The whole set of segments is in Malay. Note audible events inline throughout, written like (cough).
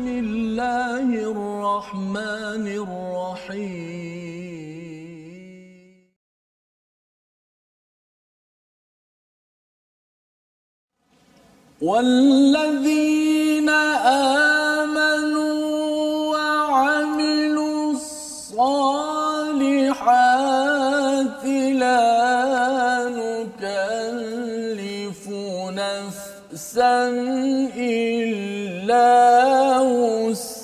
بسم الله الرحمن الرحيم. والذين آمنوا وعملوا الصالحات لا نكلف نفسا إلا وسعها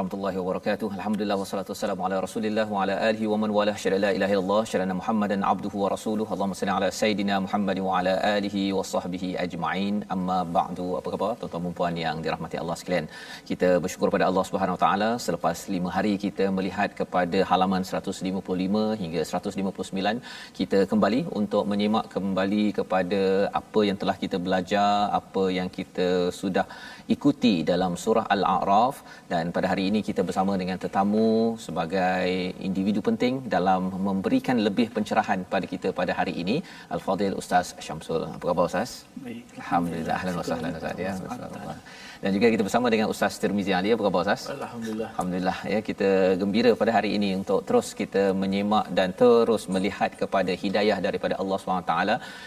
warahmatullahi wabarakatuh. Alhamdulillah wassalatu wassalamu ala Rasulillah wa ala alihi wa man walah. Syada la ilaha illallah, syada Muhammadan abduhu wa rasuluhu. Allahumma salli ala sayidina Muhammad wa ala alihi wa sahbihi ajma'in. Amma ba'du. Apa khabar tuan-tuan dan puan yang dirahmati Allah sekalian? Kita bersyukur pada Allah Subhanahu wa taala selepas 5 hari kita melihat kepada halaman 155 hingga 159 kita kembali untuk menyimak kembali kepada apa yang telah kita belajar, apa yang kita sudah ikuti dalam surah Al-A'raf dan pada hari ini kita bersama dengan tetamu sebagai individu penting dalam memberikan lebih pencerahan pada kita pada hari ini Al-Fadil Ustaz Syamsul. Apa khabar Ustaz? Baik. Alhamdulillah. Ahlan wa sahlan Ustaz ya. Masya-Allah. Dan juga kita bersama dengan Ustaz Tirmizi Ali. Apa khabar Ustaz? Alhamdulillah. Alhamdulillah ya kita gembira pada hari ini untuk terus kita menyimak dan terus melihat kepada hidayah daripada Allah SWT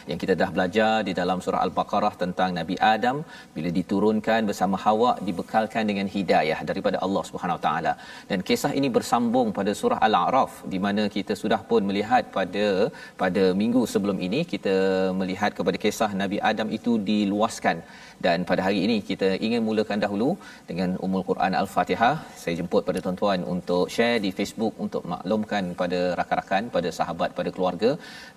yang kita dah belajar di dalam surah Al-Baqarah tentang Nabi Adam bila diturunkan bersama Hawa dibekalkan dengan hidayah daripada Allah Subhanahu Taala dan kisah ini bersambung pada surah Al-A'raf di mana kita sudah pun melihat pada pada minggu sebelum ini kita melihat kepada kisah Nabi Adam itu diluaskan dan pada hari ini kita ingin mulakan dahulu dengan Ummul Quran Al-Fatihah. Saya jemput pada tuan-tuan untuk share di Facebook untuk maklumkan pada rakan-rakan, pada sahabat, pada keluarga.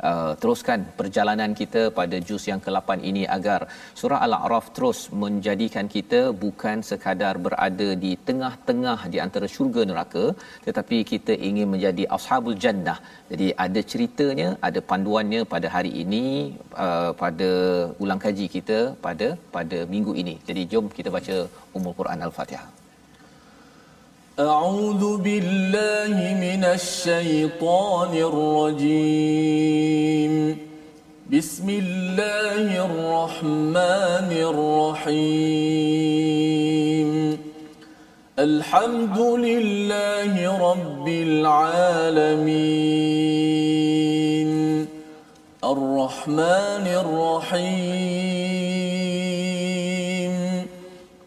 Uh, teruskan perjalanan kita pada juz yang ke-8 ini agar surah Al-A'raf terus menjadikan kita bukan sekadar berada di tengah-tengah di antara syurga neraka tetapi kita ingin menjadi ashabul jannah. Jadi ada ceritanya, ada panduannya pada hari ini uh, pada ulang kaji kita pada pada minggu ini. Jadi jom kita baca Ummul Quran Al-Fatihah. أعوذ بالله من الشيطان الرجيم بسم الله الرحمن الرحيم الحمد لله رب العالمين الرحمن الرحيم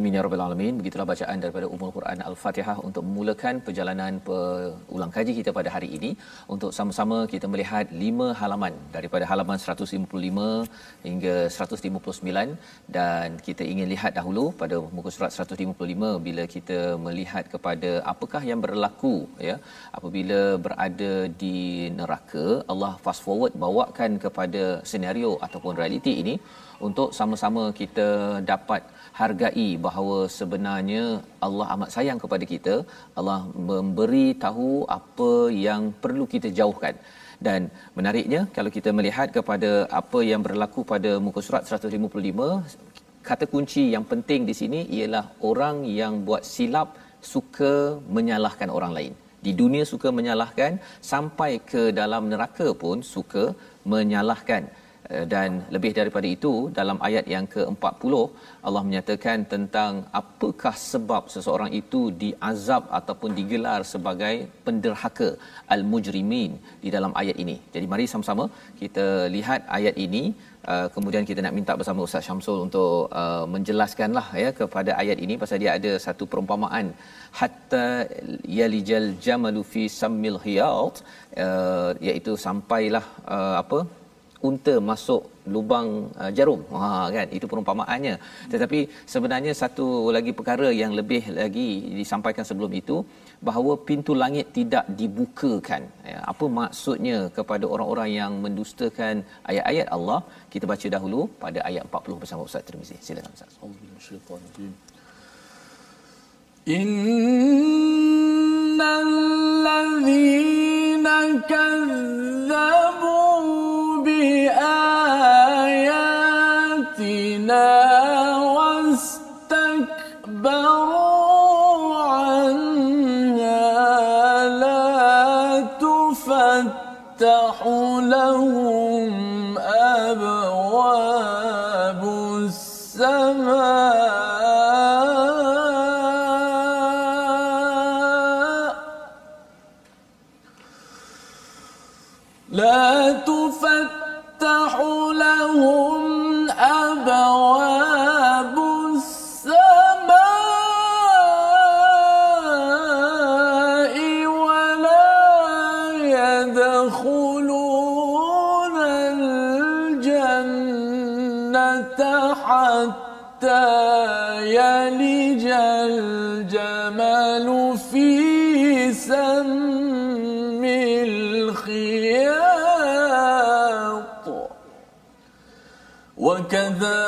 Amin ya rabbal alamin. Begitulah bacaan daripada Ummul Quran Al-Fatihah untuk memulakan perjalanan ulang kaji kita pada hari ini. Untuk sama-sama kita melihat lima halaman daripada halaman 155 hingga 159 dan kita ingin lihat dahulu pada muka surat 155 bila kita melihat kepada apakah yang berlaku ya. Apabila berada di neraka Allah fast forward bawakan kepada senario ataupun realiti ini untuk sama-sama kita dapat hargai bahawa sebenarnya Allah amat sayang kepada kita. Allah memberi tahu apa yang perlu kita jauhkan. Dan menariknya kalau kita melihat kepada apa yang berlaku pada muka surat 155 kata kunci yang penting di sini ialah orang yang buat silap suka menyalahkan orang lain. Di dunia suka menyalahkan sampai ke dalam neraka pun suka menyalahkan dan lebih daripada itu dalam ayat yang ke-40 Allah menyatakan tentang apakah sebab seseorang itu diazab ataupun digelar sebagai penderhaka al-mujrimin di dalam ayat ini. Jadi mari sama-sama kita lihat ayat ini uh, kemudian kita nak minta bersama Ustaz Syamsul untuk uh, menjelaskanlah ya kepada ayat ini pasal dia ada satu perumpamaan hatta yalijal jamalu fi sammil hiyat uh, iaitu sampailah uh, apa unta masuk lubang uh, jarum. Ha kan itu perumpamaannya. Tetapi sebenarnya satu lagi perkara yang lebih lagi disampaikan sebelum itu bahawa pintu langit tidak dibukakan. Ya, apa maksudnya kepada orang-orang yang mendustakan ayat-ayat Allah? Kita baca dahulu pada ayat 40 bersama Ustaz Tirmizi. Silakan Ustaz. Innal ladzina kazzabu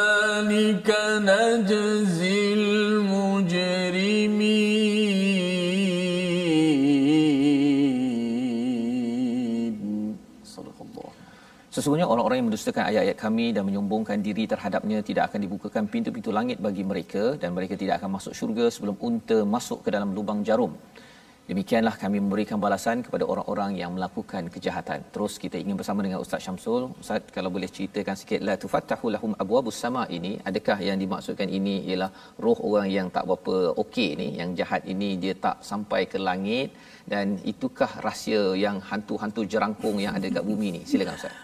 وكذلك نجزي المجرمين صدق الله Sesungguhnya orang-orang yang mendustakan ayat-ayat kami dan menyombongkan diri terhadapnya tidak akan dibukakan pintu-pintu langit bagi mereka dan mereka tidak akan masuk syurga sebelum unta masuk ke dalam lubang jarum. Demikianlah kami memberikan balasan kepada orang-orang yang melakukan kejahatan. Terus kita ingin bersama dengan Ustaz Syamsul. Ustaz kalau boleh ceritakan sikit la tufattahu lahum abwabus sama ini, adakah yang dimaksudkan ini ialah roh orang yang tak berapa okey ni, yang jahat ini dia tak sampai ke langit dan itukah rahsia yang hantu-hantu jerangkung yang ada kat bumi ni? Silakan Ustaz.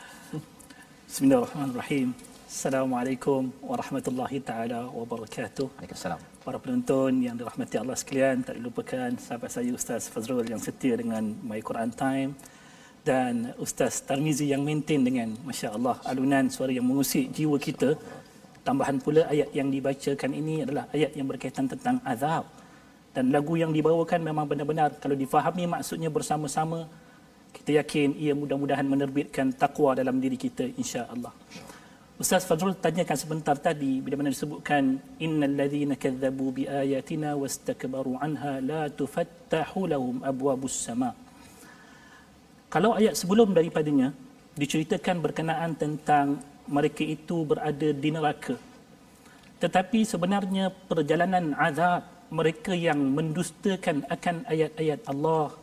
Bismillahirrahmanirrahim. Assalamualaikum warahmatullahi taala wabarakatuh. Waalaikumsalam. Para penonton yang dirahmati Allah sekalian, tak dilupakan sahabat saya Ustaz Fazrul yang setia dengan My Quran Time dan Ustaz Tarmizi yang maintain dengan Masya Allah alunan suara yang mengusik jiwa kita. Tambahan pula ayat yang dibacakan ini adalah ayat yang berkaitan tentang azab. Dan lagu yang dibawakan memang benar-benar kalau difahami maksudnya bersama-sama kita yakin ia mudah-mudahan menerbitkan takwa dalam diri kita insya-Allah. Ustaz Fazrul tanyakan sebentar tadi bila mana disebutkan innal ladzina kadzabu bi ayatina wastakbaru anha la tufattahu lahum abwabus sama. Kalau ayat sebelum daripadanya diceritakan berkenaan tentang mereka itu berada di neraka. Tetapi sebenarnya perjalanan azab mereka yang mendustakan akan ayat-ayat Allah,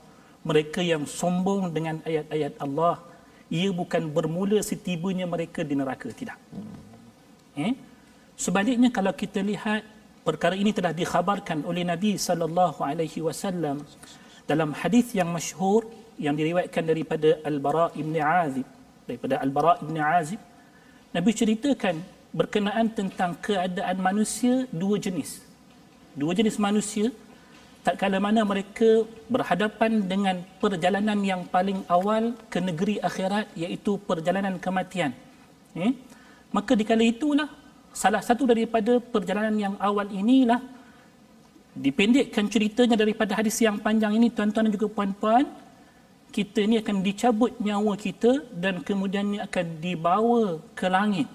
mereka yang sombong dengan ayat-ayat Allah, ia bukan bermula setibanya mereka di neraka tidak. Eh? Sebaliknya kalau kita lihat perkara ini telah dikhabarkan oleh Nabi sallallahu alaihi wasallam dalam hadis yang masyhur yang diriwayatkan daripada Al-Bara' bin Azib daripada Al-Bara' bin Azib Nabi ceritakan berkenaan tentang keadaan manusia dua jenis. Dua jenis manusia tak kala mana mereka berhadapan dengan perjalanan yang paling awal ke negeri akhirat iaitu perjalanan kematian. Eh? Maka di kala itulah salah satu daripada perjalanan yang awal inilah dipendekkan ceritanya daripada hadis yang panjang ini tuan-tuan dan juga puan-puan kita ini akan dicabut nyawa kita dan kemudian akan dibawa ke langit.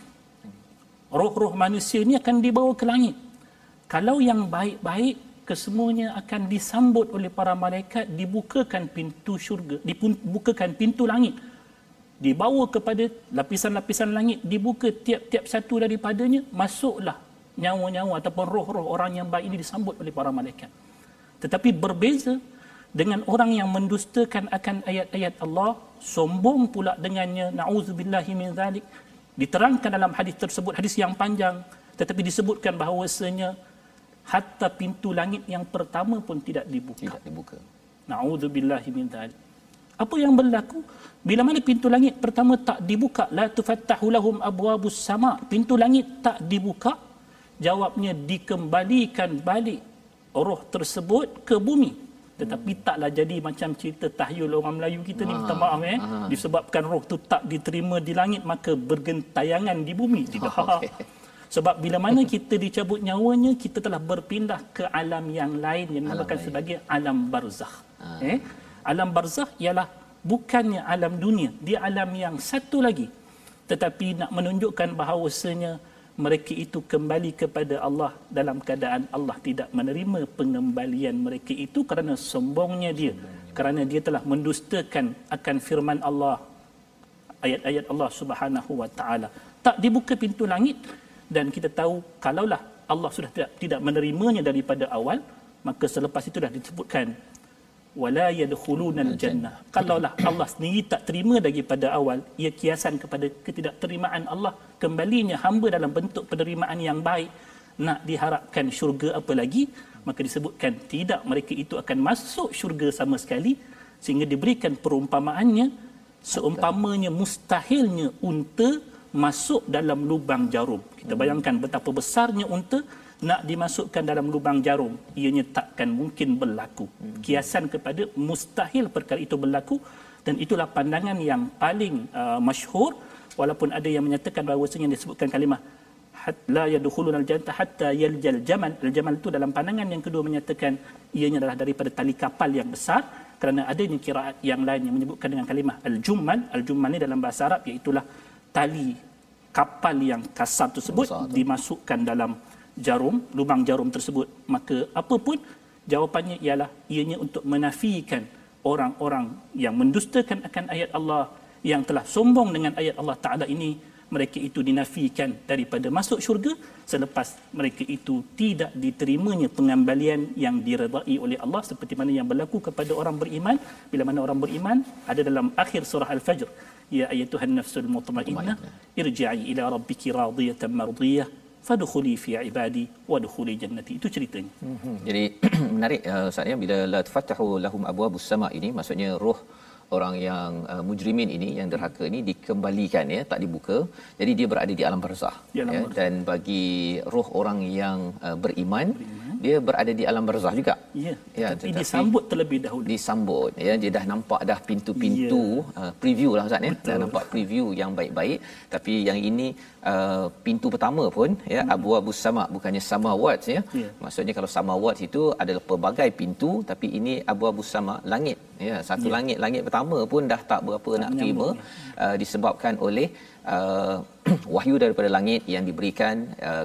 Roh-roh manusia ini akan dibawa ke langit. Kalau yang baik-baik kesemuanya akan disambut oleh para malaikat dibukakan pintu syurga dibukakan pintu langit. Dibawa kepada lapisan-lapisan langit dibuka tiap-tiap satu daripadanya masuklah nyawa-nyawa ataupun roh-roh orang yang baik ini disambut oleh para malaikat. Tetapi berbeza dengan orang yang mendustakan akan ayat-ayat Allah sombong pula dengannya nauzubillahi min zalik. Diterangkan dalam hadis tersebut hadis yang panjang tetapi disebutkan bahawasanya hatta pintu langit yang pertama pun tidak dibuka. Tidak dibuka. Nauzubillahi min zalik apa yang berlaku? Bila mana pintu langit pertama tak dibuka la tufattahu lahum abwabus sama. Pintu langit tak dibuka jawabnya dikembalikan balik roh tersebut ke bumi. Tetapi hmm. taklah jadi macam cerita tahyul orang Melayu kita ni minta ah, maaf eh. ah. disebabkan roh tu tak diterima di langit maka bergentayangan di bumi. (laughs) Tidak okay. (laughs) sebab bila mana kita dicabut nyawanya kita telah berpindah ke alam yang lain yang dinamakan sebagai alam barzakh. Ah. eh? Alam barzakh ialah bukannya alam dunia. Dia alam yang satu lagi. Tetapi nak menunjukkan bahawasanya mereka itu kembali kepada Allah dalam keadaan Allah tidak menerima pengembalian mereka itu kerana sombongnya dia. Kerana dia telah mendustakan akan firman Allah ayat-ayat Allah Subhanahu wa taala. Tak dibuka pintu langit dan kita tahu kalaulah Allah sudah tidak tidak menerimanya daripada awal maka selepas itu dah disebutkan wala yadkhuluna jannah. Kalaulah Allah sendiri tak terima daripada awal ia kiasan kepada ketidakterimaan Allah. Kembalinya hamba dalam bentuk penerimaan yang baik. Nak diharapkan syurga apa lagi? Maka disebutkan tidak mereka itu akan masuk syurga sama sekali sehingga diberikan perumpamaannya. Seumpamanya mustahilnya unta masuk dalam lubang jarum. Kita bayangkan betapa besarnya unta nak dimasukkan dalam lubang jarum. Ianya takkan mungkin berlaku. Hmm. kiasan kepada mustahil perkara itu berlaku. Dan itulah pandangan yang paling uh, masyhur. Walaupun ada yang menyatakan bahawa yang disebutkan kalimah la yadkhuluna al-jannata hatta yaljal jamal. Al-jamal itu dalam pandangan yang kedua menyatakan ianya adalah daripada tali kapal yang besar. Kerana adanya kiraat yang lain yang menyebutkan dengan kalimah al-jummal. Al-jummal ini dalam bahasa Arab iaitu tali kapal yang kasar tersebut dimasukkan dalam jarum, lubang jarum tersebut, maka apa pun jawapannya ialah ianya untuk menafikan orang-orang yang mendustakan akan ayat Allah yang telah sombong dengan ayat Allah Taala ini. Mereka itu dinafikan daripada masuk syurga selepas mereka itu tidak diterimanya pengembalian yang diredai oleh Allah seperti mana yang berlaku kepada orang beriman. Bila mana orang beriman ada dalam akhir surah al-fajr ya ayatuhan nafsul mutmainnah irji'i ila rabbiki radiyatan mardiyah fadkhuli fi ibadi wadkhuli jannati itu ceritanya. Hmm, jadi (clears throat) menarik uh, Ustaz ya. Bila la tafatahu lahum abwabus sama ini maksudnya roh orang yang uh, mujrimin ini yang derhaka ini dikembalikan ya. Tak dibuka. Jadi dia berada di alam barzah ya, ya dan bagi roh orang yang uh, beriman, beriman dia berada di alam barzah juga. Ya. Ya, tetapi, disambut terlebih dahulu. Disambut ya dia dah nampak dah pintu-pintu ya. uh, preview lah Ustaz ya. Dah nampak preview yang baik-baik tapi yang ini uh, pintu pertama pun ya hmm. Abu Abu Sama bukannya Samawat ya. ya. Maksudnya kalau Samawat itu adalah pelbagai pintu tapi ini Abu Abu Sama langit ya. Satu ya. langit langit pertama pun dah tak berapa tak nak terima ya. uh, disebabkan oleh uh, (clears throat) wahyu daripada langit yang diberikan uh,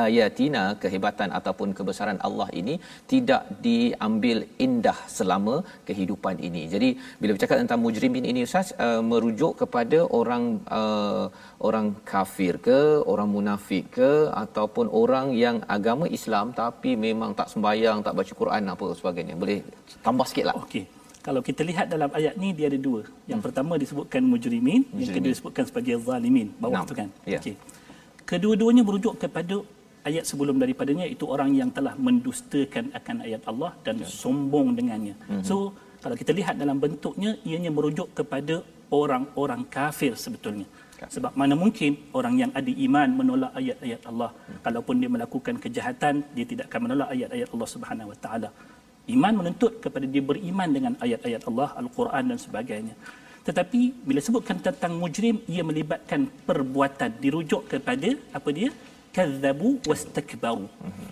ayatina kehebatan ataupun kebesaran Allah ini tidak diambil indah selama kehidupan ini. Jadi bila bercakap tentang mujrimin ini Ustaz uh, merujuk kepada orang uh, orang kafir ke, orang munafik ke ataupun orang yang agama Islam tapi memang tak sembahyang, tak baca Quran apa sebagainya. Boleh tambah sikitlah. Okey. Kalau kita lihat dalam ayat ni dia ada dua. Yang hmm. pertama disebutkan mujrimin, mujrimin, yang kedua disebutkan sebagai zalimin. Bawah tu kan. Yeah. Okey. Kedua-duanya merujuk kepada ayat sebelum daripadanya itu orang yang telah mendustakan akan ayat Allah dan ya. sombong dengannya. Mm-hmm. So kalau kita lihat dalam bentuknya ianya merujuk kepada orang-orang kafir sebetulnya. Ya. Sebab mana mungkin orang yang ada iman menolak ayat-ayat Allah. Hmm. Kalaupun dia melakukan kejahatan, dia tidak akan menolak ayat-ayat Allah Subhanahu Wa Taala. Iman menuntut kepada dia beriman dengan ayat-ayat Allah, Al-Quran dan sebagainya. Tetapi bila sebutkan tentang mujrim, ia melibatkan perbuatan dirujuk kepada apa dia? Kadzabu wastakbaru.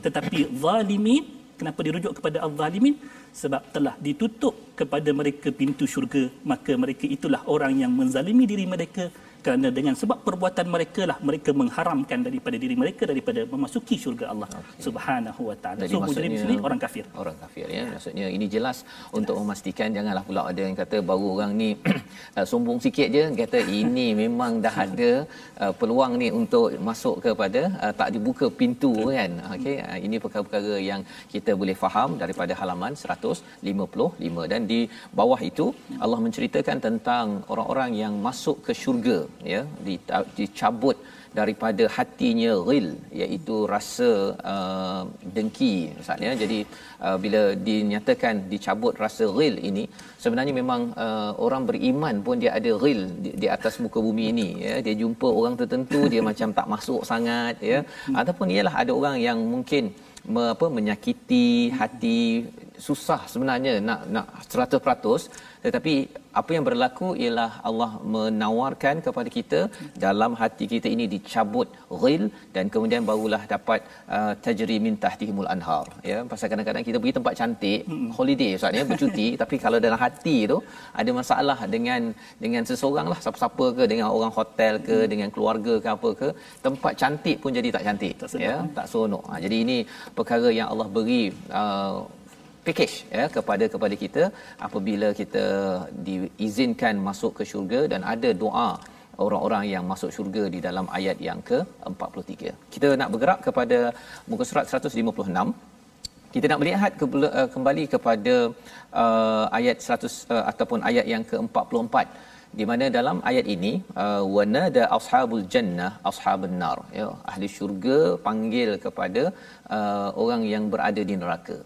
Tetapi zalimin, kenapa dirujuk kepada al-zalimin? Sebab telah ditutup kepada mereka pintu syurga, maka mereka itulah orang yang menzalimi diri mereka kerana dengan sebab perbuatan mereka lah mereka mengharamkan daripada diri mereka daripada memasuki syurga Allah okay. Subhanahu wa taala. So mujrim sini orang kafir. Orang kafir ya. Maksudnya ini jelas untuk memastikan janganlah pula ada yang kata baru orang ni (clears throat) uh, sombong sikit je kata ini (laughs) memang dah ada uh, peluang ni untuk masuk kepada uh, tak dibuka pintu kan. Okey uh, ini perkara-perkara yang kita boleh faham daripada halaman 155 dan di bawah itu Allah menceritakan tentang orang-orang yang masuk ke syurga ya dicabut daripada hatinya ghil iaitu rasa uh, dengki ustaz ya. Jadi uh, bila dinyatakan dicabut rasa ghil ini sebenarnya memang uh, orang beriman pun dia ada ghil di, di atas muka bumi ini ya. Dia jumpa orang tertentu dia (laughs) macam tak masuk sangat ya. Ataupun ialah ada orang yang mungkin me, apa menyakiti hati susah sebenarnya nak nak 100% tetapi apa yang berlaku ialah Allah menawarkan kepada kita dalam hati kita ini dicabut ghil dan kemudian barulah dapat uh, tajri min tahtihimul anhar. Ya pasal kadang-kadang kita pergi tempat cantik hmm. holiday ustaz ya bercuti. (laughs) Tapi kalau dalam hati tu ada masalah dengan dengan seseorang lah. Siapa-siapa ke dengan orang hotel ke hmm. dengan keluarga ke apa ke tempat cantik pun jadi tak cantik tak ya tak seronok. Ha, jadi ini perkara yang Allah beri uh, package ya kepada kepada kita apabila kita diizinkan masuk ke syurga dan ada doa orang-orang yang masuk syurga di dalam ayat yang ke-43. Kita nak bergerak kepada muka surat 156. Kita nak melihat eh, kembali kepada uh, ayat 100 uh, eh, ataupun ayat yang ke-44 di mana dalam ayat ini uh, wanada ashabul jannah ashabun nar ya ahli syurga panggil kepada uh, orang yang berada di neraka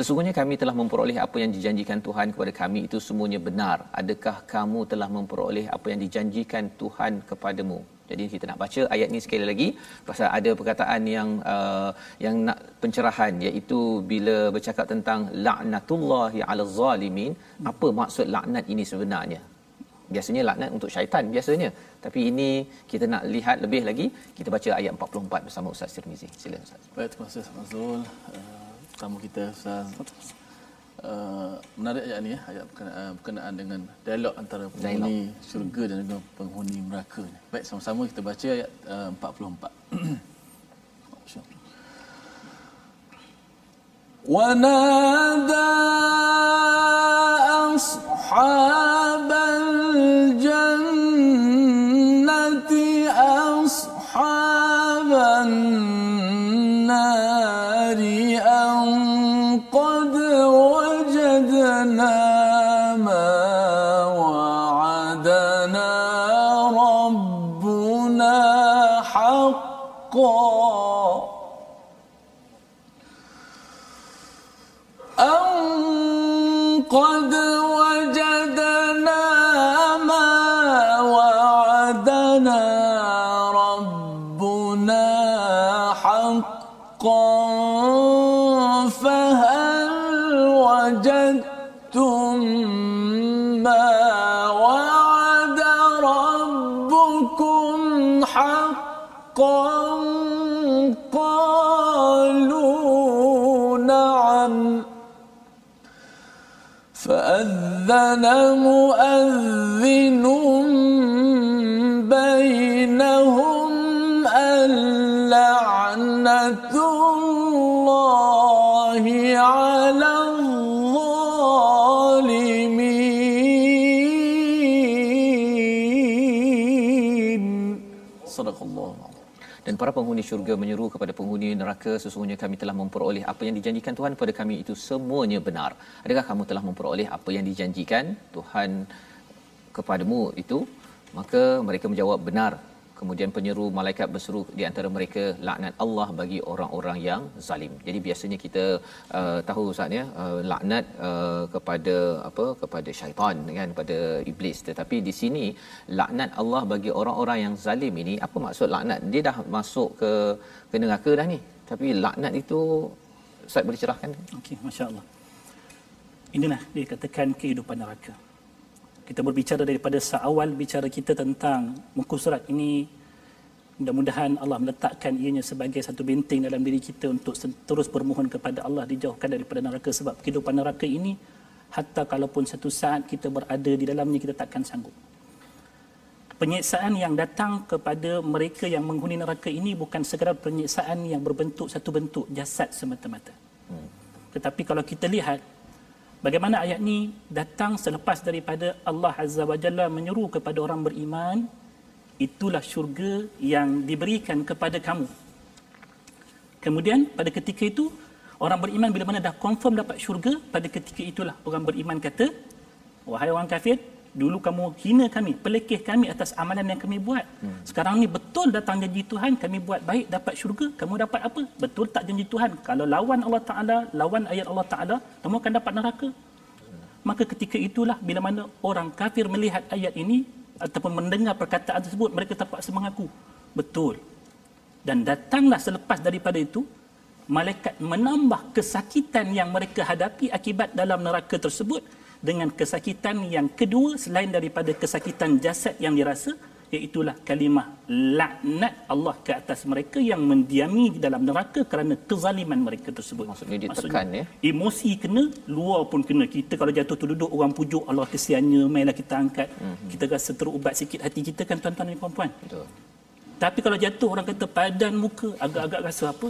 Sesungguhnya kami telah memperoleh apa yang dijanjikan Tuhan kepada kami. Itu semuanya benar. Adakah kamu telah memperoleh apa yang dijanjikan Tuhan kepadamu? Jadi kita nak baca ayat ni sekali lagi pasal ada perkataan yang uh, yang nak pencerahan iaitu bila bercakap tentang laknatullahi ala zalimin apa maksud laknat ini sebenarnya? Biasanya laknat untuk syaitan biasanya. Tapi ini kita nak lihat lebih lagi. Kita baca ayat 44 bersama Ustaz Tirmizi. Silakan Ustaz. Baik terima kasih Ustaz Mazul uh, tamu kita Ustaz uh, menarik ayat ni ya ayat berkenaan, berkenaan dengan dialog antara penghuni dialog. syurga dan juga penghuni neraka ni. Baik sama-sama kita baca ayat uh, 44. ونادى أصحاب الجنة فأذن مؤذن para penghuni syurga menyeru kepada penghuni neraka sesungguhnya kami telah memperoleh apa yang dijanjikan Tuhan kepada kami itu semuanya benar. Adakah kamu telah memperoleh apa yang dijanjikan Tuhan kepadamu itu? Maka mereka menjawab benar kemudian penyeru malaikat berseru di antara mereka laknat Allah bagi orang-orang yang zalim. Jadi biasanya kita uh, tahu Ustaz ya uh, laknat uh, kepada apa kepada syaitan kan kepada iblis tetapi di sini laknat Allah bagi orang-orang yang zalim ini apa maksud laknat? Dia dah masuk ke ke neraka dah ni. Tapi laknat itu Ustaz boleh cerahkan? Okey, masya-Allah. Inilah dia katakan kehidupan neraka kita berbicara daripada seawal bicara kita tentang muka surat ini mudah-mudahan Allah meletakkan ianya sebagai satu benteng dalam diri kita untuk terus bermohon kepada Allah dijauhkan daripada neraka sebab kehidupan neraka ini hatta kalaupun satu saat kita berada di dalamnya kita takkan sanggup penyiksaan yang datang kepada mereka yang menghuni neraka ini bukan sekadar penyiksaan yang berbentuk satu bentuk jasad semata-mata. Hmm. Tetapi kalau kita lihat bagaimana ayat ini datang selepas daripada Allah Azza wa Jalla menyeru kepada orang beriman itulah syurga yang diberikan kepada kamu. Kemudian pada ketika itu orang beriman bila mana dah confirm dapat syurga pada ketika itulah orang beriman kata wahai orang kafir dulu kamu hina kami pelekeh kami atas amalan yang kami buat. Hmm. sekarang ni betul datang janji Tuhan kami buat baik dapat syurga kamu dapat apa? Betul tak janji Tuhan? Kalau lawan Allah Taala lawan ayat Allah Taala kamu akan dapat neraka. Maka ketika itulah bila mana orang kafir melihat ayat ini ataupun mendengar perkataan tersebut mereka terpaksa mengaku. Betul. Dan datanglah selepas daripada itu malaikat menambah kesakitan yang mereka hadapi akibat dalam neraka tersebut dengan kesakitan yang kedua selain daripada kesakitan jasad yang dirasa iaitulah kalimah laknat Allah ke atas mereka yang mendiami di dalam neraka kerana kezaliman mereka tersebut. Maksudnya ditekan ya. Emosi kena, luar pun kena. Kita kalau jatuh terduduk orang pujuk Allah kesiannya, mainlah kita angkat. Mm-hmm. Kita rasa terubat sikit hati kita kan tuan-tuan dan puan-puan. Betul. Tapi kalau jatuh orang kata padan muka, agak-agak rasa apa?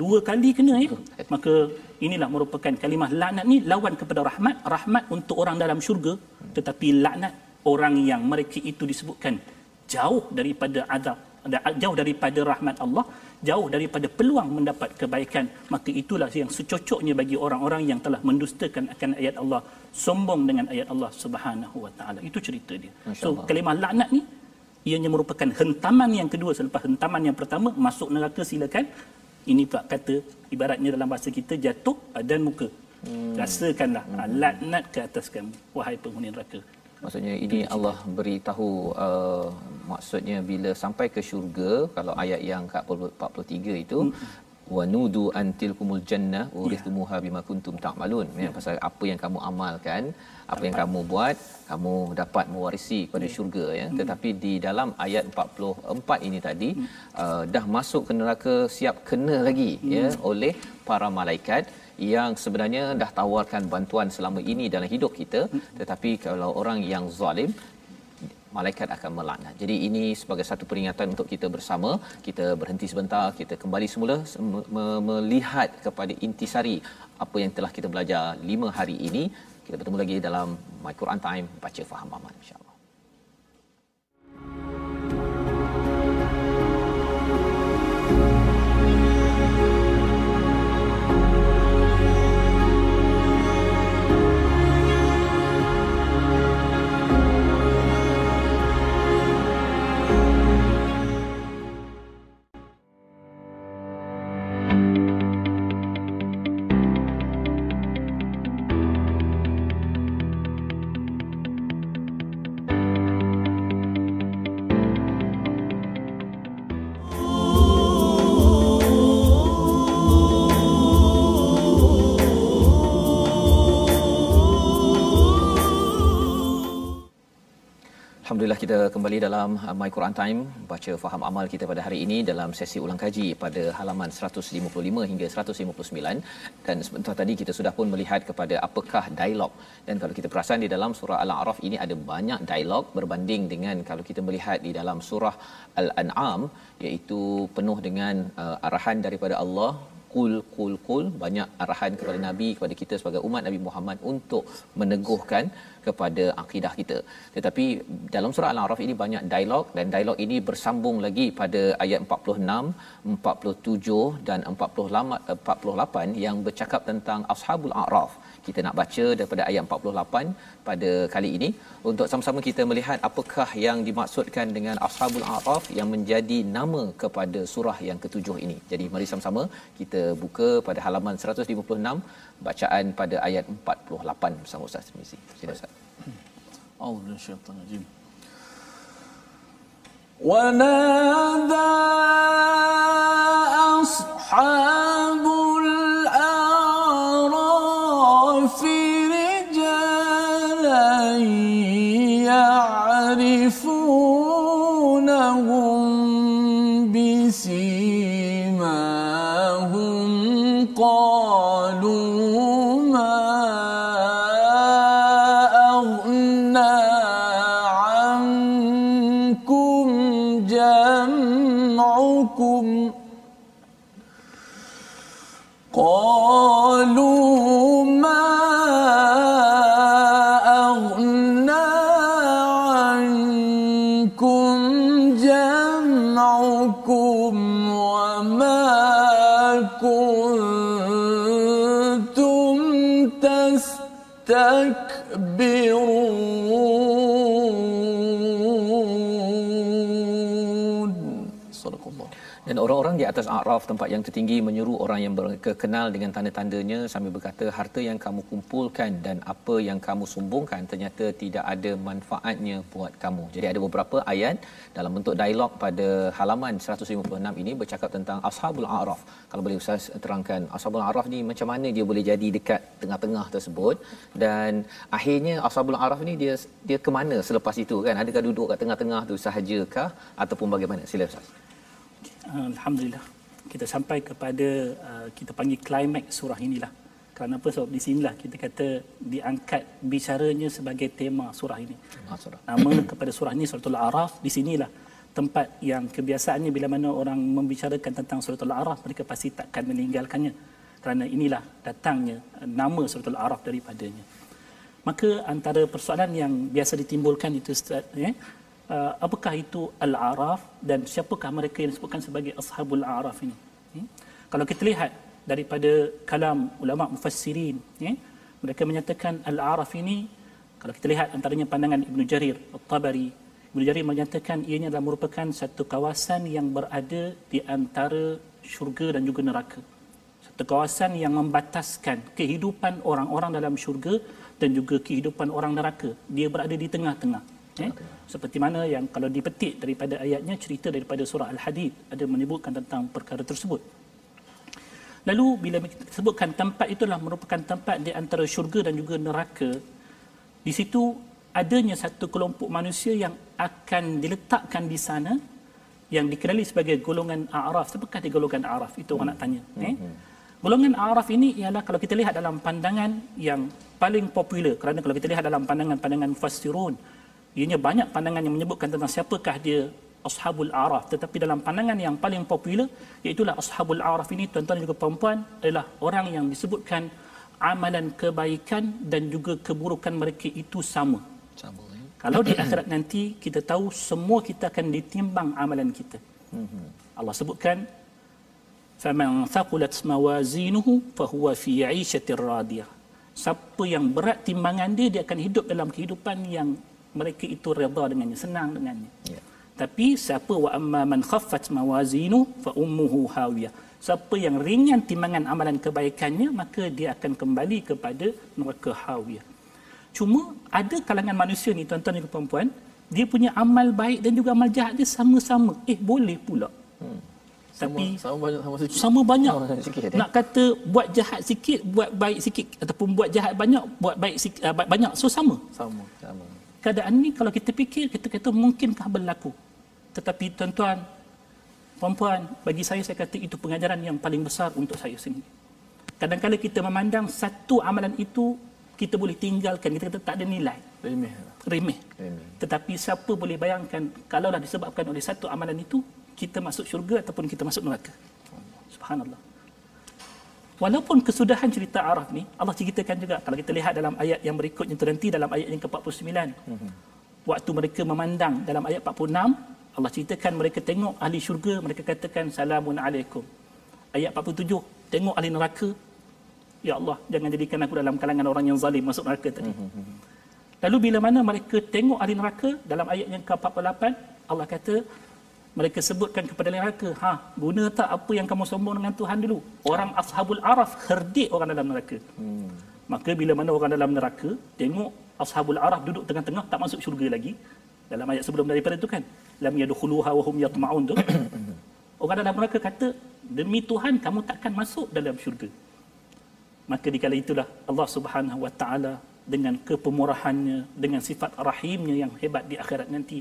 Dua kali kena ya. Maka inilah merupakan kalimah laknat ni lawan kepada rahmat. Rahmat untuk orang dalam syurga. Tetapi laknat orang yang mereka itu disebutkan jauh daripada azab jauh daripada rahmat Allah jauh daripada peluang mendapat kebaikan maka itulah yang secocoknya bagi orang-orang yang telah mendustakan akan ayat Allah sombong dengan ayat Allah Subhanahu wa taala itu cerita dia so kalimah laknat ni ianya merupakan hentaman yang kedua selepas hentaman yang pertama masuk neraka silakan ini pula kata ibaratnya dalam bahasa kita jatuh padan muka hmm. rasakanlah hmm. laknat ke atas kamu wahai penghuni neraka Maksudnya ini Allah beritahu uh, maksudnya bila sampai ke syurga kalau ayat yang 43 itu hmm. Wa nudu antilkumul jannah urithumuha ya. bima kuntum ta'malun ya. pasal apa yang kamu amalkan apa yang kamu buat kamu dapat mewarisi pada ya. syurga ya hmm. tetapi di dalam ayat 44 ini tadi hmm. uh, dah masuk ke neraka siap kena lagi hmm. ya oleh para malaikat yang sebenarnya dah tawarkan bantuan selama ini dalam hidup kita tetapi kalau orang yang zalim malaikat akan melaknat. Jadi ini sebagai satu peringatan untuk kita bersama, kita berhenti sebentar, kita kembali semula melihat kepada intisari apa yang telah kita belajar lima hari ini. Kita bertemu lagi dalam My Quran Time baca faham aman insya-Allah. Alhamdulillah kita kembali dalam uh, My Quran Time baca faham amal kita pada hari ini dalam sesi ulang kaji pada halaman 155 hingga 159 dan sebentar tadi kita sudah pun melihat kepada apakah dialog. Dan kalau kita perasan di dalam surah Al-A'raf ini ada banyak dialog berbanding dengan kalau kita melihat di dalam surah Al-An'am iaitu penuh dengan uh, arahan daripada Allah kul kul kul banyak arahan kepada nabi kepada kita sebagai umat Nabi Muhammad untuk meneguhkan kepada akidah kita. Tetapi dalam surah Al-A'raf ini banyak dialog dan dialog ini bersambung lagi pada ayat 46, 47 dan 48 yang bercakap tentang ashabul a'raf Kita nak baca daripada ayat 48 pada kali ini untuk sama-sama kita melihat apakah yang dimaksudkan dengan ashabul a'raf yang menjadi nama kepada surah yang ketujuh ini. Jadi mari sama-sama kita buka pada halaman 156 bacaan pada ayat 48 bersama Ustaz Tirmizi. Sila Ustaz. أعوذ من الشيطان الرجيم ونادى أصحاب يعرفونهم بسيماهم قالوا ما أغنى عنكم جمعكم قالوا ما تستكبرون Orang-orang di atas A'raf tempat yang tertinggi menyeru orang yang mereka kenal dengan tanda-tandanya sambil berkata harta yang kamu kumpulkan dan apa yang kamu sumbungkan ternyata tidak ada manfaatnya buat kamu. Jadi ada beberapa ayat dalam bentuk dialog pada halaman 156 ini bercakap tentang Ashabul A'raf. Kalau boleh Ustaz terangkan Ashabul A'raf ni macam mana dia boleh jadi dekat tengah-tengah tersebut dan akhirnya Ashabul A'raf ni dia dia ke mana selepas itu kan? Adakah duduk kat tengah-tengah tu sahajakah ataupun bagaimana? Sila Ustaz. Alhamdulillah kita sampai kepada uh, kita panggil klimaks surah inilah. Kerana apa? Sebab di sinilah kita kata diangkat bicaranya sebagai tema surah ini. surah. Nama kepada surah ini suratul Araf di sinilah tempat yang kebiasaannya bila mana orang membicarakan tentang suratul Araf mereka pasti takkan meninggalkannya. Kerana inilah datangnya uh, nama suratul Araf daripadanya. Maka antara persoalan yang biasa ditimbulkan itu Ustaz, ya, uh, apakah itu Al-Araf dan siapakah mereka yang disebutkan sebagai Ashabul Araf ini. Ya? Kalau kita lihat daripada kalam ulama mufassirin, ya? mereka menyatakan Al-Araf ini, kalau kita lihat antaranya pandangan Ibn Jarir, Al-Tabari, Ibn Jarir menyatakan ianya adalah merupakan satu kawasan yang berada di antara syurga dan juga neraka. Satu kawasan yang membataskan kehidupan orang-orang dalam syurga dan juga kehidupan orang neraka. Dia berada di tengah-tengah. Eh? Seperti mana yang kalau dipetik daripada ayatnya cerita daripada surah Al-Hadid ada menyebutkan tentang perkara tersebut. Lalu bila kita sebutkan tempat itulah merupakan tempat di antara syurga dan juga neraka, di situ adanya satu kelompok manusia yang akan diletakkan di sana yang dikenali sebagai golongan A'raf. Siapakah di golongan A'raf? Itu orang nak tanya. Eh? Golongan A'raf ini ialah kalau kita lihat dalam pandangan yang paling popular kerana kalau kita lihat dalam pandangan-pandangan mufassirun ianya banyak pandangan yang menyebutkan tentang siapakah dia Ashabul A'raf tetapi dalam pandangan yang paling popular iaitu Ashabul A'raf ini tuan-tuan dan juga puan-puan adalah orang yang disebutkan amalan kebaikan dan juga keburukan mereka itu sama. Sama. ya. Kalau di akhirat nanti kita tahu semua kita akan ditimbang amalan kita. Allah sebutkan faman thaqulat mawazinuhu fahuwa fi 'ishatir radiyah. Siapa yang berat timbangan dia dia akan hidup dalam kehidupan yang mereka itu redha dengannya, senang dengannya. Ya. Tapi siapa wa amma man khaffat mawazinu fa ummuhu hawiyah. Siapa yang ringan timbangan amalan kebaikannya maka dia akan kembali kepada neraka hawiyah. Cuma ada kalangan manusia ni tuan-tuan dan puan-puan, dia punya amal baik dan juga amal jahat dia sama-sama. Eh boleh pula. Hmm. Tapi sama banyak sama sikit. sama banyak. Sama banyak sikit, eh? Nak kata buat jahat sikit, buat baik sikit ataupun buat jahat banyak, buat baik sikit, uh, banyak so sama. Sama. Sama. Keadaan ni kalau kita fikir kita kata mungkinkah berlaku. Tetapi tuan-tuan, puan-puan, bagi saya saya kata itu pengajaran yang paling besar untuk saya sendiri. Kadang-kadang kita memandang satu amalan itu kita boleh tinggalkan, kita kata tak ada nilai, Remeh. remeh. Remeh. Tetapi siapa boleh bayangkan kalaulah disebabkan oleh satu amalan itu kita masuk syurga ataupun kita masuk neraka. Subhanallah. Walaupun kesudahan cerita Araf ni Allah ceritakan juga kalau kita lihat dalam ayat yang berikutnya nanti dalam ayat yang ke-49. Waktu mereka memandang dalam ayat 46 Allah ceritakan mereka tengok ahli syurga mereka katakan salamun alaikum. Ayat 47 tengok ahli neraka Ya Allah jangan jadikan aku dalam kalangan orang yang zalim masuk neraka tadi. Lalu bila mana mereka tengok ahli neraka dalam ayat yang ke-48 Allah kata mereka sebutkan kepada neraka, ha guna tak apa yang kamu sombong dengan Tuhan dulu? Orang ashabul araf herdik orang dalam neraka. Hmm. Maka bila mana orang dalam neraka tengok ashabul araf duduk tengah-tengah tak masuk syurga lagi. Dalam ayat sebelum daripada itu kan, lam yadkhuluha wa hum yatma'un tu. (coughs) Orang dalam neraka kata, demi Tuhan kamu takkan masuk dalam syurga. Maka dikala itulah Allah Subhanahu wa taala dengan kepemurahannya, dengan sifat rahimnya yang hebat di akhirat nanti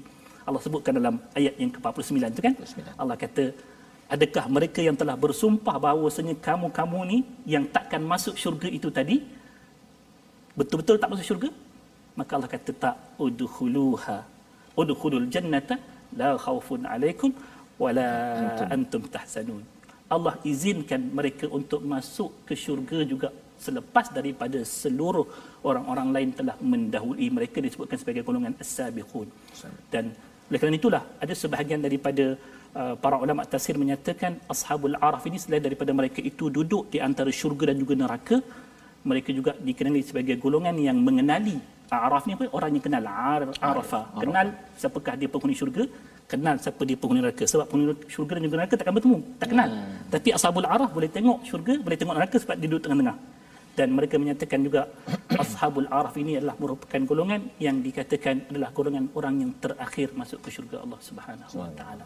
Allah sebutkan dalam ayat yang ke-49 itu kan? 49. Allah kata adakah mereka yang telah bersumpah bahawasanya kamu-kamu ni yang takkan masuk syurga itu tadi? Betul-betul tak masuk syurga? Maka Allah kata tak udkhuluha. Udkhulul jannata la khaufun alaikum wala antum. tahzanun. Allah izinkan mereka untuk masuk ke syurga juga selepas daripada seluruh orang-orang lain telah mendahului mereka disebutkan sebagai golongan as-sabiqun. Dan oleh kerana itulah ada sebahagian daripada uh, para ulama tafsir menyatakan ashabul araf ini selain daripada mereka itu duduk di antara syurga dan juga neraka mereka juga dikenali sebagai golongan yang mengenali araf ni apa? Orang yang kenal arafa. Kenal siapakah dia penghuni syurga kenal siapa dia penghuni neraka. Sebab penghuni syurga dan juga neraka takkan bertemu tak kenal. Hmm. tapi ashabul araf boleh tengok syurga boleh tengok neraka sebab dia duduk tengah-tengah dan mereka menyatakan juga (clears throat) ashabul araf ini adalah merupakan golongan yang dikatakan adalah golongan orang yang terakhir masuk ke syurga Allah Subhanahu wa taala.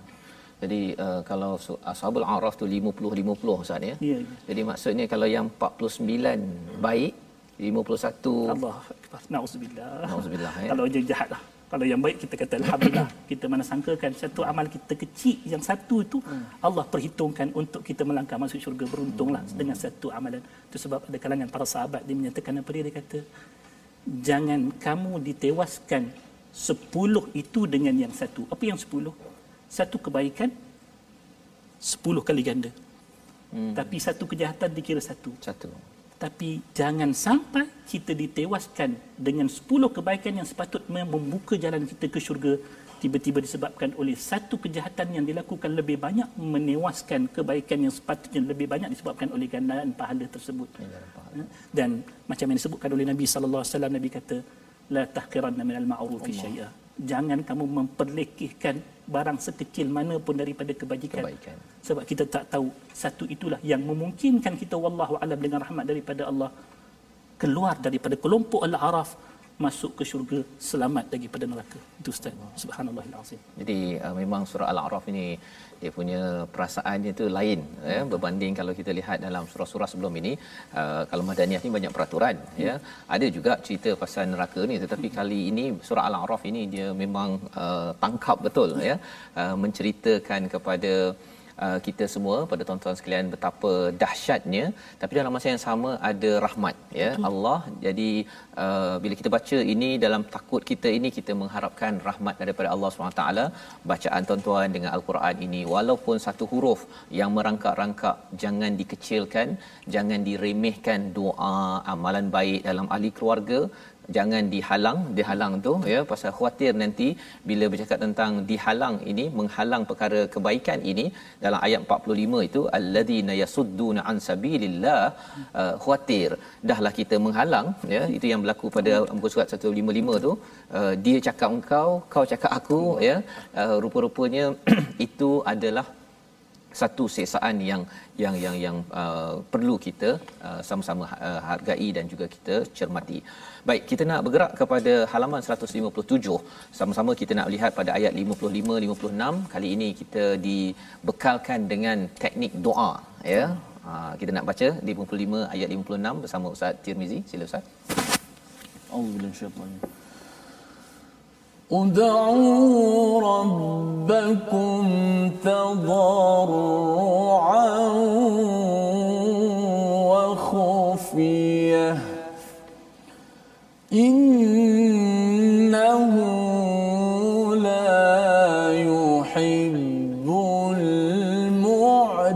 Jadi uh, kalau ashabul araf tu 50 50 ustaz ya. ya. Jadi maksudnya kalau yang 49 baik 51 Allah akbar. Nauzubillah. Nauzubillah ya. Kalau dia jahatlah kalau yang baik kita kata alhamdulillah kita mana sangkakan satu amal kita kecil yang satu itu hmm. Allah perhitungkan untuk kita melangkah masuk syurga beruntunglah hmm. dengan satu amalan itu sebab ada kalangan para sahabat dia menyatakan apa dia dia kata jangan kamu ditewaskan sepuluh itu dengan yang satu apa yang sepuluh satu kebaikan sepuluh kali ganda hmm. tapi satu kejahatan dikira satu satu tapi jangan sampai kita ditewaskan dengan 10 kebaikan yang sepatutnya membuka jalan kita ke syurga tiba-tiba disebabkan oleh satu kejahatan yang dilakukan lebih banyak menewaskan kebaikan yang sepatutnya lebih banyak disebabkan oleh gandaan pahala tersebut. Ya, Dan macam yang disebutkan oleh Nabi sallallahu alaihi wasallam Nabi kata la tahqiranna minal ma'ruf syai'a. Jangan kamu memperlekehkan barang sekecil mana pun daripada kebajikan. Kebaikan. Sebab kita tak tahu satu itulah yang memungkinkan kita wallahu alam dengan rahmat daripada Allah keluar daripada kelompok al-araf masuk ke syurga selamat daripada neraka. Itu Ustaz. Subhanallahil Jadi uh, memang surah Al-A'raf ini dia punya perasaannya itu lain ya berbanding kalau kita lihat dalam surah-surah sebelum ini uh, kalau madaniyah ni banyak peraturan hmm. ya. Ada juga cerita pasal neraka ni tetapi hmm. kali ini surah Al-A'raf ini dia memang uh, tangkap betul ya uh, menceritakan kepada Uh, kita semua pada tuan-tuan sekalian betapa dahsyatnya. Tapi dalam masa yang sama ada rahmat ya. Betul. Allah jadi uh, bila kita baca ini dalam takut kita ini kita mengharapkan rahmat daripada Allah SWT bacaan tuan-tuan dengan al-Quran ini walaupun satu huruf yang merangkak-rangkak jangan dikecilkan jangan diremehkan doa amalan baik dalam ahli keluarga jangan dihalang dihalang tu ya pasal khuatir nanti bila bercakap tentang dihalang ini menghalang perkara kebaikan ini dalam ayat 45 itu alladzina yasudduna an sabilillah uh, khuatir. Dahlah kita menghalang ya itu yang berlaku pada muka surat 155 tu. Uh, dia cakap engkau kau cakap aku ya. Uh, rupa-rupanya (clears throat) itu adalah satu sesaan yang yang yang yang uh, perlu kita uh, sama-sama uh, hargai dan juga kita cermati. Baik, kita nak bergerak kepada halaman 157. Sama-sama kita nak lihat pada ayat 55 56. Kali ini kita dibekalkan dengan teknik doa, ya. Uh, kita nak baca di 55 ayat 56 bersama Ustaz Tirmizi. Sila Ustaz. Auzubillahi ادعوا ربكم تضرعا وخفيه إنه لا يحب المعتدين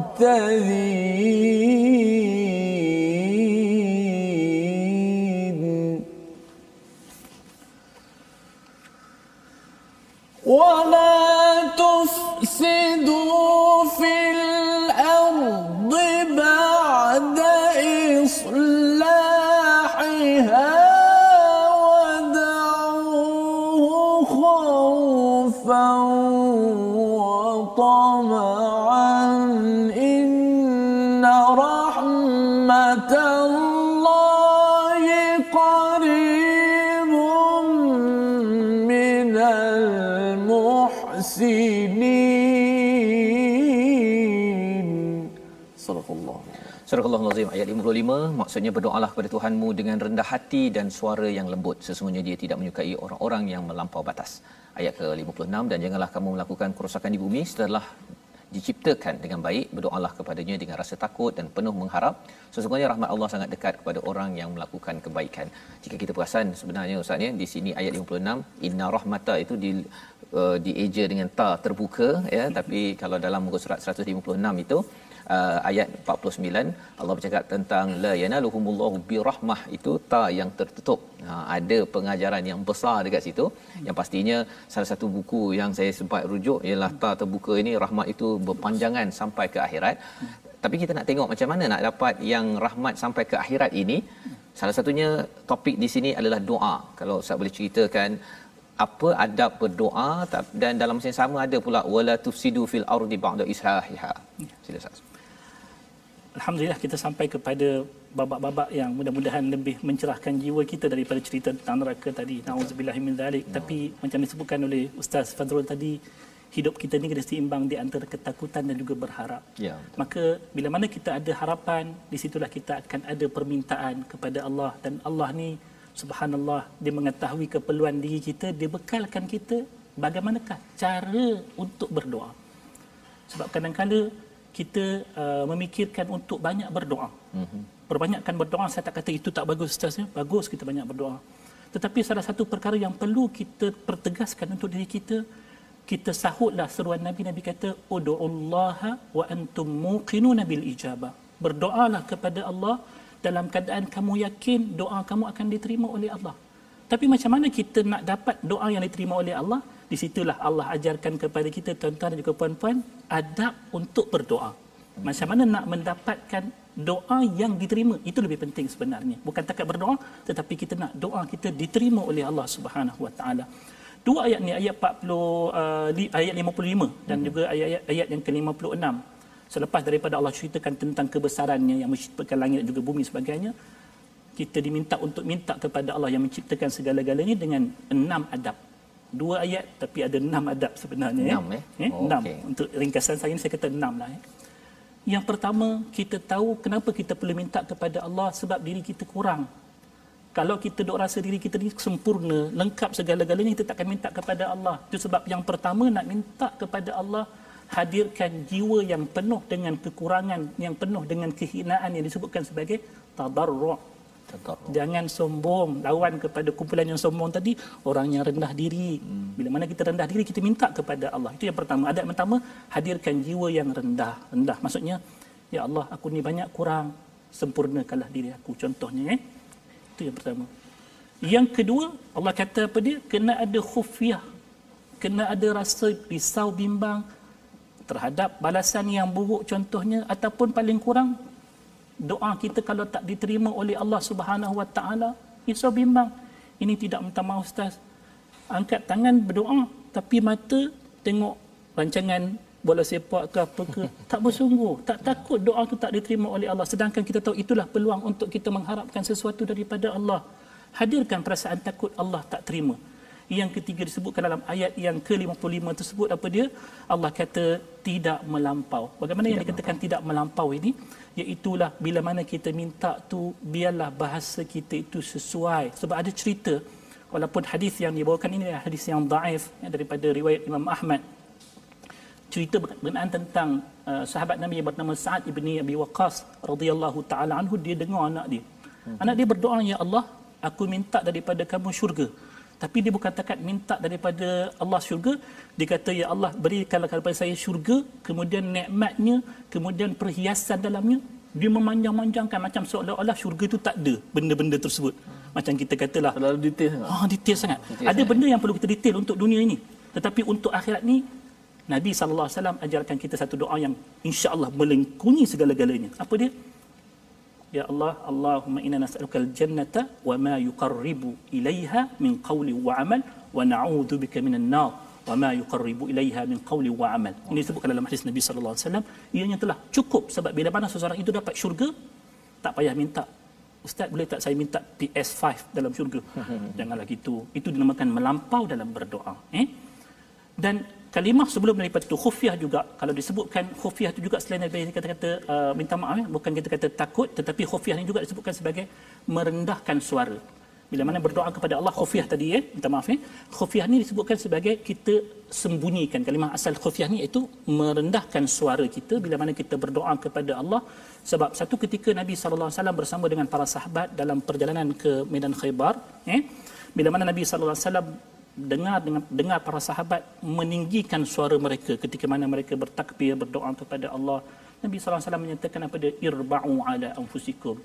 maksudnya berdoalah kepada Tuhanmu dengan rendah hati dan suara yang lembut. Sesungguhnya dia tidak menyukai orang-orang yang melampau batas. Ayat ke-56 dan janganlah kamu melakukan kerosakan di bumi setelah diciptakan dengan baik berdoalah kepadanya dengan rasa takut dan penuh mengharap. Sesungguhnya rahmat Allah sangat dekat kepada orang yang melakukan kebaikan. Jika kita perasan sebenarnya ustaz ya di sini ayat 56 inna rahmata itu di uh, dieja dengan ta terbuka ya tapi kalau dalam muka surat 156 itu uh, ayat 49 Allah bercakap tentang la yanaluhumullahu birahmah itu ta yang tertutup. Ha, ada pengajaran yang besar dekat situ. Yang pastinya salah satu buku yang saya sempat rujuk ialah ta terbuka ini rahmat itu berpanjangan sampai ke akhirat. Tapi kita nak tengok macam mana nak dapat yang rahmat sampai ke akhirat ini. Salah satunya topik di sini adalah doa. Kalau Ustaz boleh ceritakan apa adab berdoa dan dalam masa yang sama ada pula wala tufsidu fil ardi ba'da ishahiha. Sila Ustaz Alhamdulillah kita sampai kepada babak-babak yang mudah-mudahan lebih mencerahkan jiwa kita daripada cerita tentang neraka tadi. Nauzubillah min zalik. Tapi macam disebutkan oleh Ustaz Fadrul tadi, hidup kita ni kena seimbang di antara ketakutan dan juga berharap. Ya. Maka bila mana kita ada harapan, di situlah kita akan ada permintaan kepada Allah dan Allah ni subhanallah dia mengetahui keperluan diri kita, dia bekalkan kita bagaimanakah cara untuk berdoa. Sebab kadang-kadang kita uh, memikirkan untuk banyak berdoa. Mm-hmm. Perbanyakkan berdoa saya tak kata itu tak bagus ustaz ya. Bagus kita banyak berdoa. Tetapi salah satu perkara yang perlu kita pertegaskan untuk diri kita kita sahutlah seruan Nabi Nabi kata ud'ullaha wa antum muqinuna bil ijabah. Berdoalah kepada Allah dalam keadaan kamu yakin doa kamu akan diterima oleh Allah. Tapi macam mana kita nak dapat doa yang diterima oleh Allah? Di situlah Allah ajarkan kepada kita tuan-tuan dan juga puan-puan adab untuk berdoa. Macam mana nak mendapatkan doa yang diterima? Itu lebih penting sebenarnya. Bukan takat berdoa tetapi kita nak doa kita diterima oleh Allah Subhanahu Wa Taala dua ayat ni ayat 40 uh, ayat 55 dan hmm. juga ayat ayat yang ke-56 selepas daripada Allah ceritakan tentang kebesarannya yang menciptakan langit dan juga bumi sebagainya kita diminta untuk minta kepada Allah yang menciptakan segala-galanya dengan enam adab dua ayat tapi ada enam adab sebenarnya enam eh, eh? Oh, enam okay. untuk ringkasan saya ni saya kata enam lah eh. yang pertama kita tahu kenapa kita perlu minta kepada Allah sebab diri kita kurang kalau kita dok rasa diri kita ni sempurna, lengkap segala-galanya, kita takkan minta kepada Allah. Itu sebab yang pertama nak minta kepada Allah hadirkan jiwa yang penuh dengan kekurangan, yang penuh dengan kehinaan yang disebutkan sebagai tadarru'. Jangan sombong lawan kepada kumpulan yang sombong tadi orang yang rendah diri. Hmm. Bila mana kita rendah diri kita minta kepada Allah. Itu yang pertama. Adab pertama hadirkan jiwa yang rendah. Rendah maksudnya ya Allah aku ni banyak kurang sempurnakanlah diri aku contohnya eh itu yang pertama. Yang kedua, Allah kata apa dia? Kena ada khufiyah. Kena ada rasa risau bimbang terhadap balasan yang buruk contohnya ataupun paling kurang doa kita kalau tak diterima oleh Allah Subhanahu Wa Taala risau bimbang. Ini tidak minta maaf ustaz. Angkat tangan berdoa tapi mata tengok rancangan bola sepak ke apa ke (laughs) tak bersungguh tak takut doa tu tak diterima oleh Allah sedangkan kita tahu itulah peluang untuk kita mengharapkan sesuatu daripada Allah hadirkan perasaan takut Allah tak terima yang ketiga disebutkan dalam ayat yang ke-55 tersebut apa dia Allah kata tidak melampau bagaimana tidak yang dikatakan melampau. tidak melampau ini iaitulah bila mana kita minta tu biarlah bahasa kita itu sesuai sebab ada cerita walaupun hadis yang dibawakan ini adalah hadis yang daif ya, daripada riwayat Imam Ahmad cerita berkenaan tentang uh, sahabat Nabi yang bernama Sa'ad ibni Abi Waqqas radhiyallahu taala anhu dia dengar anak dia. Hmm. Anak dia berdoa ya Allah, aku minta daripada kamu syurga. Tapi dia bukan takat minta daripada Allah syurga, dia kata ya Allah berikanlah kepada saya syurga, kemudian nikmatnya, kemudian perhiasan dalamnya, dia memanjang-manjangkan macam seolah-olah syurga itu tak ada benda-benda tersebut. Macam kita katalah terlalu detail sangat. Ah detail sangat. Detail ada sangat. benda yang perlu kita detail untuk dunia ini. Tetapi untuk akhirat ni Nabi wasallam ajarkan kita satu doa yang insya-Allah melengkungi segala-galanya. Apa dia? Ya Allah, Allahumma inna nas'aluka al-jannata wa ma yuqarribu ilaiha min qawli wa amal wa na'udzu bika minan nar wa ma yuqarribu ilaiha min qawli wa amal. Ini disebutkan dalam hadis Nabi sallallahu alaihi wasallam, ianya telah cukup sebab bila mana seseorang itu dapat syurga, tak payah minta Ustaz boleh tak saya minta PS5 dalam syurga? (laughs) Janganlah gitu. Itu dinamakan melampau dalam berdoa. Eh? Dan kalimah sebelum daripada itu khufiyah juga. Kalau disebutkan khufiyah itu juga selain daripada kata-kata uh, minta maaf ya, bukan kita kata takut tetapi khufiyah ini juga disebutkan sebagai merendahkan suara. Bila mana berdoa kepada Allah khufiyah tadi ya minta maaf ya khufiyah ini disebutkan sebagai kita sembunyikan kalimah asal khufiyah ini itu merendahkan suara kita bila mana kita berdoa kepada Allah. Sebab satu ketika Nabi sallallahu alaihi wasallam bersama dengan para sahabat dalam perjalanan ke medan Khaybar ya bila mana Nabi sallallahu alaihi wasallam dengar dengan dengar para sahabat meninggikan suara mereka ketika mana mereka bertakbir berdoa kepada Allah Nabi SAW menyatakan kepada irba'u ala anfusikum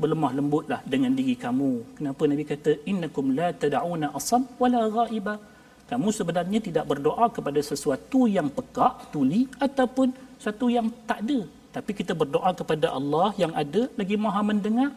berlemah lembutlah dengan diri kamu. Kenapa Nabi kata innakum la tad'una asam wala ghaiba. Kamu sebenarnya tidak berdoa kepada sesuatu yang pekak, tuli ataupun sesuatu yang tak ada. Tapi kita berdoa kepada Allah yang ada lagi Maha mendengar,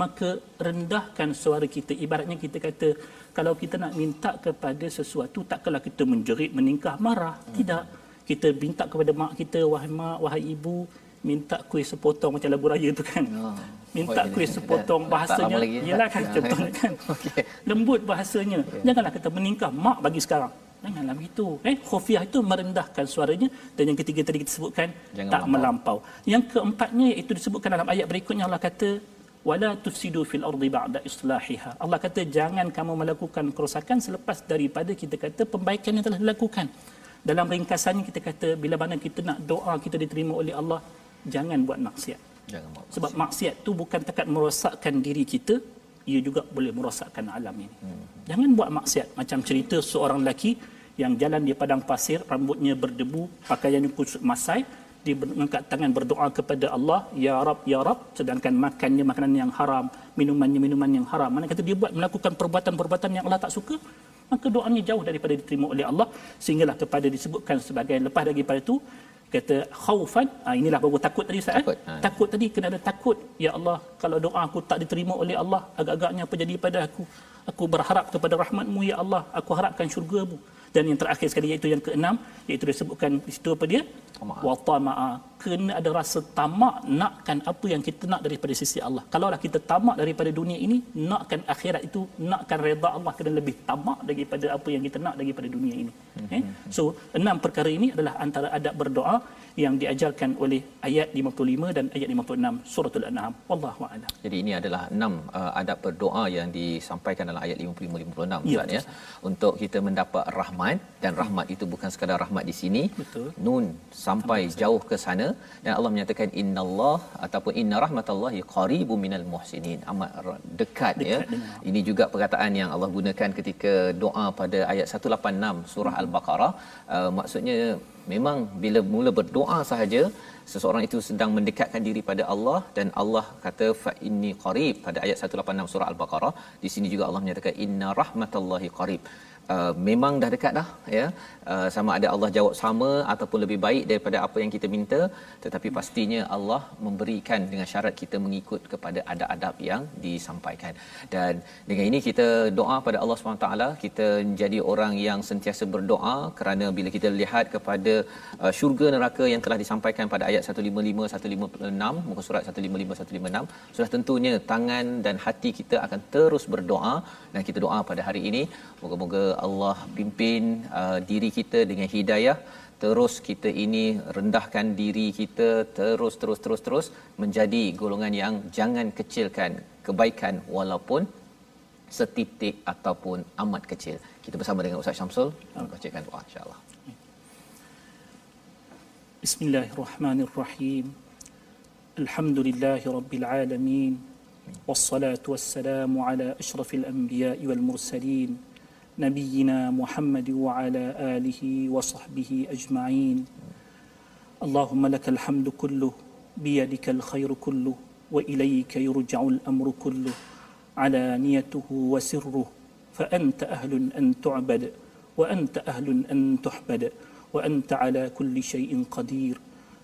maka rendahkan suara kita. Ibaratnya kita kata kalau kita nak minta kepada sesuatu takkanlah kita menjerit, meningkah, marah. Tidak. Kita minta kepada mak kita, wahai mak, wahai ibu, minta kuih sepotong macam lagu raya tu kan. Oh. Minta oh, kuih sepotong bahasanya. Yalah kan ya. (laughs) contohnya kan. okay. Lembut bahasanya. Janganlah kita meningkah mak bagi sekarang. Janganlah begitu. Eh, khufiah itu merendahkan suaranya dan yang ketiga tadi kita sebutkan Jangan tak melampau. melampau. Yang keempatnya itu disebutkan dalam ayat berikutnya Allah kata wala tufsidu fil ardi ba'da islahiha. Allah kata jangan kamu melakukan kerosakan selepas daripada kita kata pembaikan yang telah dilakukan. Dalam ringkasannya kita kata bila mana kita nak doa kita diterima oleh Allah jangan buat maksiat. Jangan buat maksiat. Sebab maksiat tu bukan takat merosakkan diri kita, ia juga boleh merosakkan alam ini. Hmm. Jangan buat maksiat. Macam cerita seorang lelaki yang jalan di padang pasir, rambutnya berdebu, pakaiannya kusut masai, dia mengangkat tangan berdoa kepada Allah, Ya Rab, Ya Rab, sedangkan makannya makanan yang haram, minumannya minuman yang haram. Mana kata dia buat melakukan perbuatan-perbuatan yang Allah tak suka, maka doanya jauh daripada diterima oleh Allah, sehinggalah kepada disebutkan sebagai lepas daripada itu, kata khaufan ha, inilah baru takut tadi Ustaz eh? takut, ha. takut tadi kena ada takut ya Allah kalau doa aku tak diterima oleh Allah agak-agaknya apa jadi pada aku aku berharap kepada rahmatmu ya Allah aku harapkan syurgamu dan yang terakhir sekali iaitu yang keenam iaitu disebutkan di situ apa dia? Wa tamaa kena ada rasa tamak nakkan apa yang kita nak daripada sisi Allah. Kalaulah kita tamak daripada dunia ini nakkan akhirat itu nakkan redha Allah kena lebih tamak daripada apa yang kita nak daripada dunia ini. Mm-hmm. eh? so enam perkara ini adalah antara adab berdoa yang diajarkan oleh ayat 55 dan ayat 56 suratul an'am. Wallahu a'lam. Jadi ini adalah enam uh, adab berdoa yang disampaikan dalam ayat 55 56 ya, ya. untuk kita mendapat rahmat dan rahmat itu bukan sekadar rahmat di sini. Betul. Nun sampai Betul. jauh ke sana dan Allah menyatakan innallah ataupun inna rahmatallahi qaribum minal muhsinin. Amat dekat, dekat ya. dengan. ini juga perkataan yang Allah gunakan ketika doa pada ayat 186 surah hmm. al-baqarah. Uh, maksudnya memang bila mula berdoa sahaja seseorang itu sedang mendekatkan diri pada Allah dan Allah kata fa inni qarib pada ayat 186 surah al-baqarah. Di sini juga Allah menyatakan inna rahmatallahi qarib Uh, memang dah dekat dah ya. Uh, sama ada Allah jawab sama ataupun lebih baik daripada apa yang kita minta tetapi pastinya Allah memberikan dengan syarat kita mengikut kepada adab-adab yang disampaikan. Dan dengan ini kita doa pada Allah SWT kita menjadi orang yang sentiasa berdoa kerana bila kita lihat kepada uh, syurga neraka yang telah disampaikan pada ayat 155 156 muka surat 155 156 sudah tentunya tangan dan hati kita akan terus berdoa. Dan kita doa pada hari ini. Moga-moga Allah pimpin uh, diri kita dengan hidayah terus kita ini rendahkan diri kita terus terus terus terus menjadi golongan yang jangan kecilkan kebaikan walaupun setitik ataupun amat kecil. Kita bersama dengan Ustaz Syamsul membacakan doa insya-Allah. Bismillahirrahmanirrahim. Alhamdulillahirabbil alamin. والصلاه والسلام على اشرف الانبياء والمرسلين نبينا محمد وعلى آله وصحبه أجمعين. اللهم لك الحمد كله بيدك الخير كله وإليك يرجع الأمر كله. علانيته وسره فأنت أهل أن تعبد وأنت أهل أن تحبد وأنت على كل شيء قدير.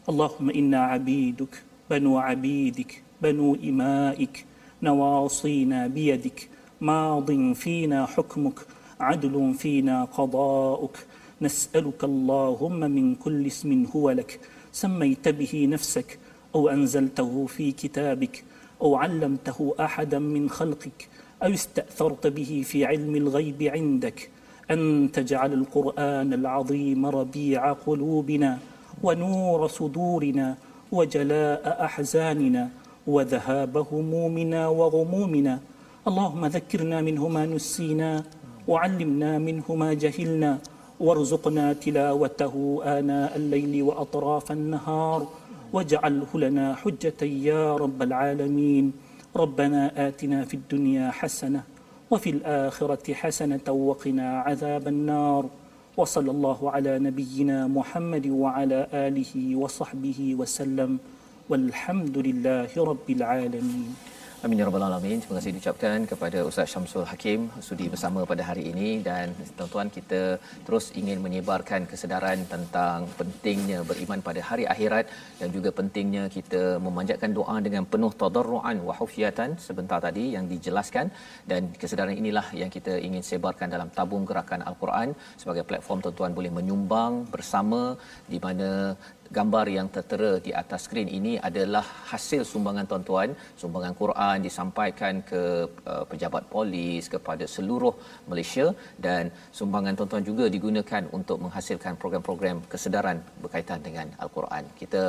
اللهم إنا عبيدك بنو عبيدك بنو إمائك نواصينا بيدك ماض فينا حكمك عدل فينا قضاؤك. نسألك اللهم من كل اسم هو لك. سميت به نفسك أو أنزلته في كتابك أو علمته أحدا من خلقك أو استأثرت به في علم الغيب عندك. أن تجعل القرآن العظيم ربيع قلوبنا ونور صدورنا وجلاء أحزاننا وذهاب همومنا وغمومنا. اللهم ذكرنا منه ما نسينا وعلمنا منه ما جهلنا وارزقنا تلاوته آناء الليل وأطراف النهار واجعله لنا حجة يا رب العالمين. ربنا آتنا في الدنيا حسنة وفي الآخرة حسنة وقنا عذاب النار. وصلى الله على نبينا محمد وعلى آله وصحبه وسلم والحمد لله رب العالمين. Amin ya rabbal alamin. Terima kasih diucapkan kepada Ustaz Syamsul Hakim sudi bersama pada hari ini. Dan tuan-tuan kita terus ingin menyebarkan kesedaran tentang pentingnya beriman pada hari akhirat dan juga pentingnya kita memanjatkan doa dengan penuh tadarruan wa hufiyatan sebentar tadi yang dijelaskan. Dan kesedaran inilah yang kita ingin sebarkan dalam tabung gerakan al-Quran. Sebagai platform tuan-tuan boleh menyumbang bersama di mana gambar yang tertera di atas skrin ini adalah hasil sumbangan tuan-tuan sumbangan Quran disampaikan ke uh, pejabat polis kepada seluruh Malaysia dan sumbangan tuan-tuan juga digunakan untuk menghasilkan program-program kesedaran berkaitan dengan al-Quran. Kita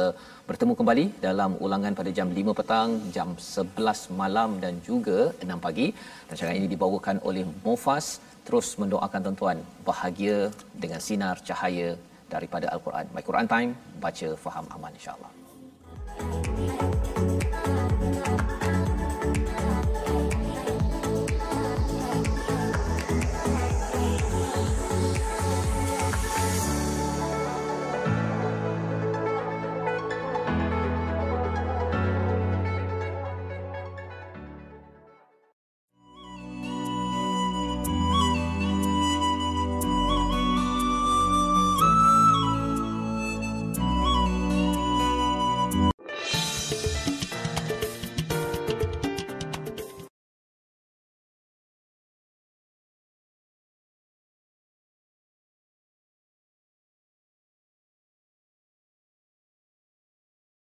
bertemu kembali dalam ulangan pada jam 5 petang, jam 11 malam dan juga 6 pagi. Rancangan ini dibawakan oleh Mofas terus mendoakan tuan-tuan bahagia dengan sinar cahaya daripada Al-Quran. My Quran Time, baca, faham, aman insya-Allah.